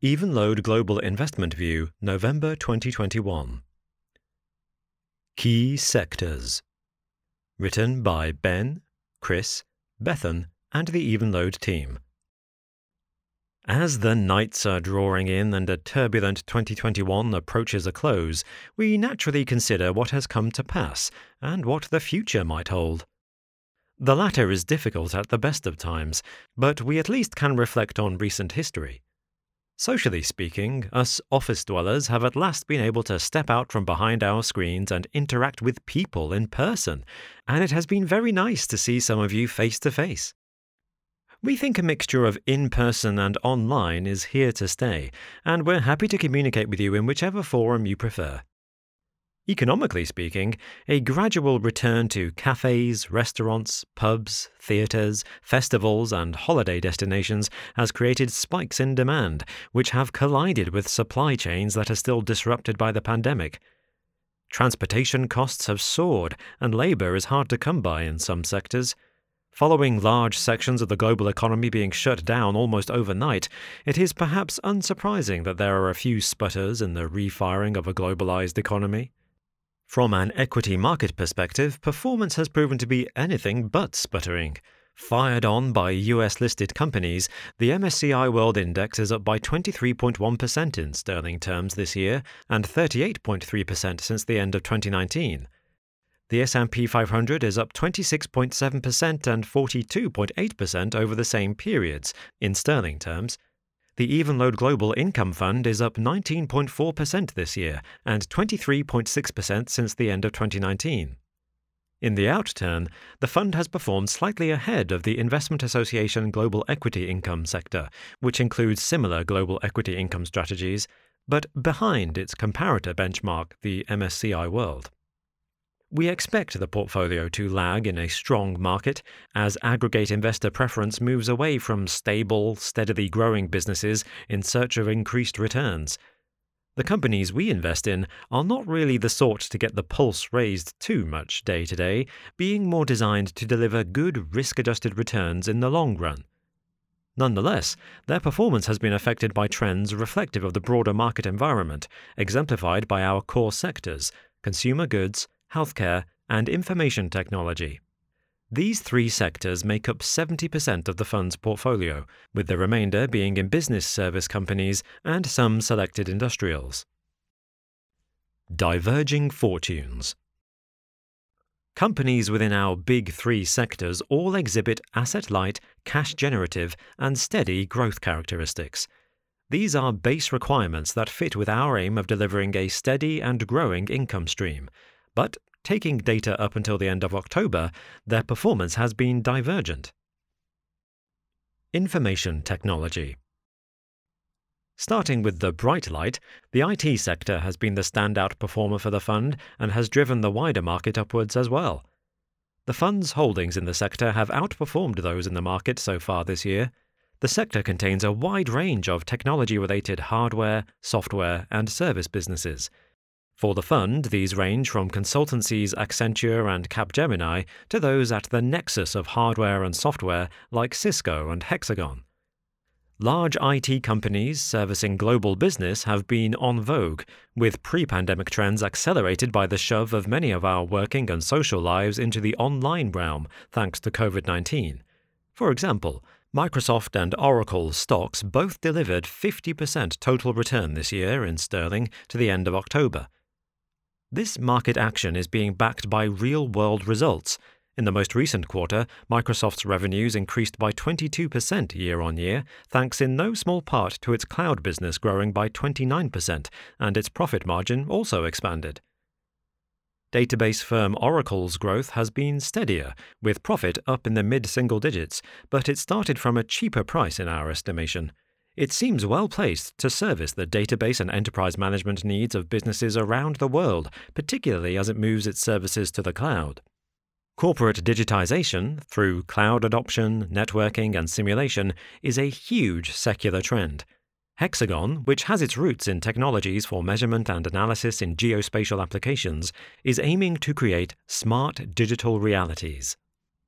Evenlode Global Investment View, November 2021. Key Sectors. Written by Ben, Chris, Bethan, and the Evenlode team. As the nights are drawing in and a turbulent 2021 approaches a close, we naturally consider what has come to pass and what the future might hold. The latter is difficult at the best of times, but we at least can reflect on recent history. Socially speaking, us office dwellers have at last been able to step out from behind our screens and interact with people in person, and it has been very nice to see some of you face to face. We think a mixture of in person and online is here to stay, and we're happy to communicate with you in whichever forum you prefer. Economically speaking, a gradual return to cafes, restaurants, pubs, theatres, festivals, and holiday destinations has created spikes in demand, which have collided with supply chains that are still disrupted by the pandemic. Transportation costs have soared, and labour is hard to come by in some sectors. Following large sections of the global economy being shut down almost overnight, it is perhaps unsurprising that there are a few sputters in the refiring of a globalized economy. From an equity market perspective, performance has proven to be anything but sputtering. Fired on by US listed companies, the MSCI World Index is up by 23.1% in sterling terms this year and 38.3% since the end of 2019. The S&P 500 is up 26.7% and 42.8% over the same periods in sterling terms. The Evenlode Global Income Fund is up 19.4% this year and 23.6% since the end of 2019. In the outturn, the fund has performed slightly ahead of the Investment Association Global Equity Income sector, which includes similar global equity income strategies, but behind its comparator benchmark, the MSCI World. We expect the portfolio to lag in a strong market as aggregate investor preference moves away from stable, steadily growing businesses in search of increased returns. The companies we invest in are not really the sort to get the pulse raised too much day to day, being more designed to deliver good risk adjusted returns in the long run. Nonetheless, their performance has been affected by trends reflective of the broader market environment, exemplified by our core sectors consumer goods, healthcare, and information technology. These three sectors make up 70% of the fund's portfolio, with the remainder being in business service companies and some selected industrials. Diverging fortunes. Companies within our big three sectors all exhibit asset light, cash generative, and steady growth characteristics. These are base requirements that fit with our aim of delivering a steady and growing income stream, but taking data up until the end of October, their performance has been divergent. Information Technology Starting with the bright light, the IT sector has been the standout performer for the fund and has driven the wider market upwards as well. The fund's holdings in the sector have outperformed those in the market so far this year. The sector contains a wide range of technology related hardware, software, and service businesses for the fund, these range from consultancies Accenture and Capgemini to those at the nexus of hardware and software like Cisco and Hexagon. Large IT companies servicing global business have been on vogue, with pre pandemic trends accelerated by the shove of many of our working and social lives into the online realm thanks to COVID 19. For example, Microsoft and Oracle stocks both delivered 50% total return this year in sterling to the end of October this market action is being backed by real world results. In the most recent quarter, Microsoft's revenues increased by 22% year on year, thanks in no small part to its cloud business growing by 29%, and its profit margin also expanded. Database firm Oracle's growth has been steadier, with profit up in the mid single digits, but it started from a cheaper price in our estimation. It seems well placed to service the database and enterprise management needs of businesses around the world, particularly as it moves its services to the cloud. Corporate digitization, through cloud adoption, networking, and simulation, is a huge secular trend. Hexagon, which has its roots in technologies for measurement and analysis in geospatial applications, is aiming to create smart digital realities.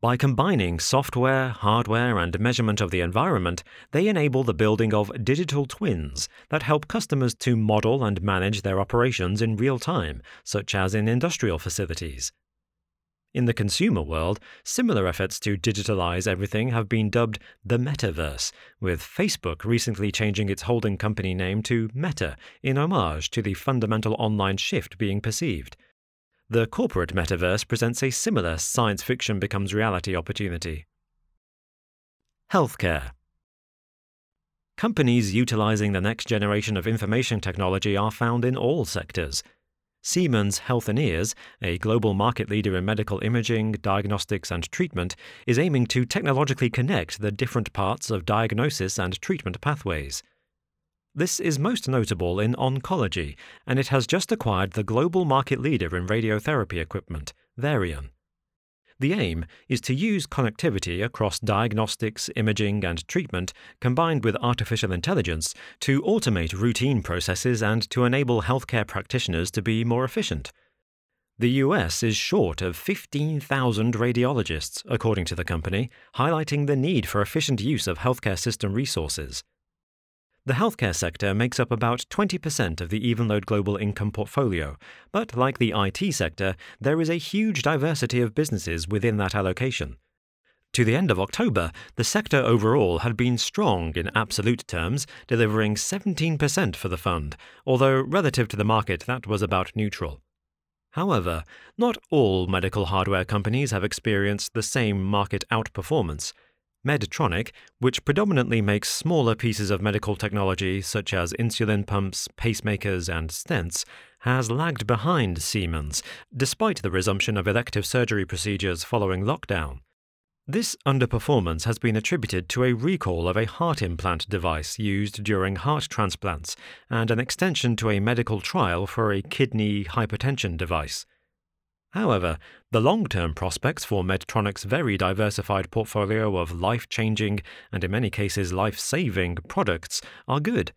By combining software, hardware, and measurement of the environment, they enable the building of digital twins that help customers to model and manage their operations in real time, such as in industrial facilities. In the consumer world, similar efforts to digitalize everything have been dubbed the metaverse, with Facebook recently changing its holding company name to Meta in homage to the fundamental online shift being perceived. The corporate metaverse presents a similar science fiction becomes reality opportunity. Healthcare. Companies utilizing the next generation of information technology are found in all sectors. Siemens Healthineers, a global market leader in medical imaging, diagnostics, and treatment, is aiming to technologically connect the different parts of diagnosis and treatment pathways. This is most notable in oncology, and it has just acquired the global market leader in radiotherapy equipment, Varian. The aim is to use connectivity across diagnostics, imaging, and treatment, combined with artificial intelligence, to automate routine processes and to enable healthcare practitioners to be more efficient. The US is short of 15,000 radiologists, according to the company, highlighting the need for efficient use of healthcare system resources. The healthcare sector makes up about 20% of the Evenlode Global Income portfolio, but like the IT sector, there is a huge diversity of businesses within that allocation. To the end of October, the sector overall had been strong in absolute terms, delivering 17% for the fund, although relative to the market that was about neutral. However, not all medical hardware companies have experienced the same market outperformance. Medtronic, which predominantly makes smaller pieces of medical technology such as insulin pumps, pacemakers, and stents, has lagged behind Siemens, despite the resumption of elective surgery procedures following lockdown. This underperformance has been attributed to a recall of a heart implant device used during heart transplants and an extension to a medical trial for a kidney hypertension device. However, the long term prospects for Medtronic's very diversified portfolio of life changing and in many cases life saving products are good.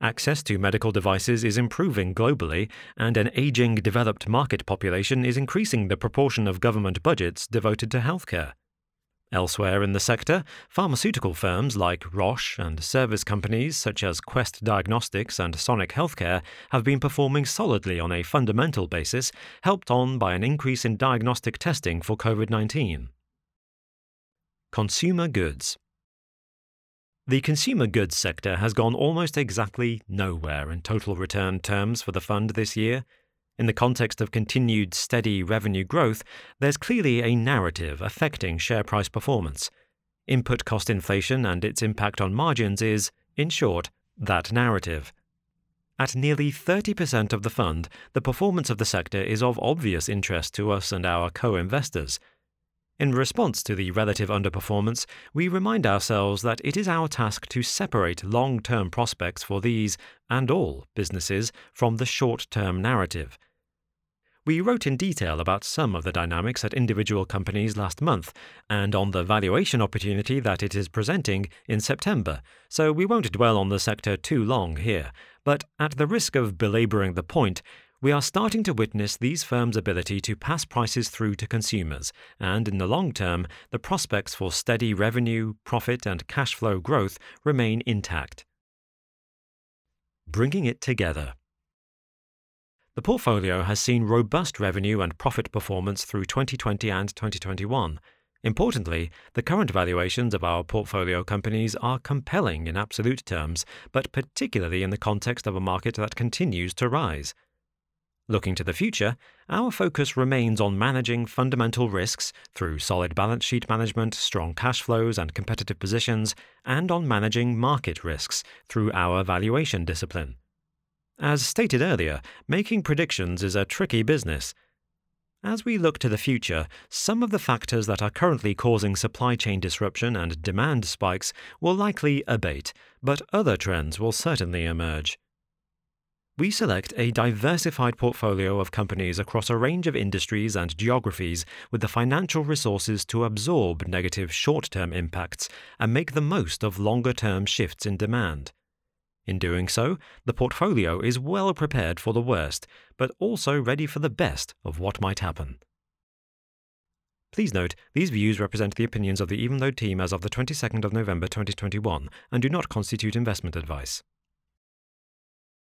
Access to medical devices is improving globally, and an aging developed market population is increasing the proportion of government budgets devoted to healthcare. Elsewhere in the sector, pharmaceutical firms like Roche and service companies such as Quest Diagnostics and Sonic Healthcare have been performing solidly on a fundamental basis, helped on by an increase in diagnostic testing for COVID 19. Consumer Goods The consumer goods sector has gone almost exactly nowhere in total return terms for the fund this year. In the context of continued steady revenue growth, there's clearly a narrative affecting share price performance. Input cost inflation and its impact on margins is, in short, that narrative. At nearly 30% of the fund, the performance of the sector is of obvious interest to us and our co investors. In response to the relative underperformance, we remind ourselves that it is our task to separate long term prospects for these and all businesses from the short term narrative. We wrote in detail about some of the dynamics at individual companies last month and on the valuation opportunity that it is presenting in September, so we won't dwell on the sector too long here. But at the risk of belaboring the point, we are starting to witness these firms' ability to pass prices through to consumers, and in the long term, the prospects for steady revenue, profit, and cash flow growth remain intact. Bringing it together. The portfolio has seen robust revenue and profit performance through 2020 and 2021. Importantly, the current valuations of our portfolio companies are compelling in absolute terms, but particularly in the context of a market that continues to rise. Looking to the future, our focus remains on managing fundamental risks through solid balance sheet management, strong cash flows, and competitive positions, and on managing market risks through our valuation discipline. As stated earlier, making predictions is a tricky business. As we look to the future, some of the factors that are currently causing supply chain disruption and demand spikes will likely abate, but other trends will certainly emerge. We select a diversified portfolio of companies across a range of industries and geographies with the financial resources to absorb negative short term impacts and make the most of longer term shifts in demand. In doing so, the portfolio is well prepared for the worst, but also ready for the best of what might happen. Please note, these views represent the opinions of the Evenlode team as of the 22nd of November 2021 and do not constitute investment advice.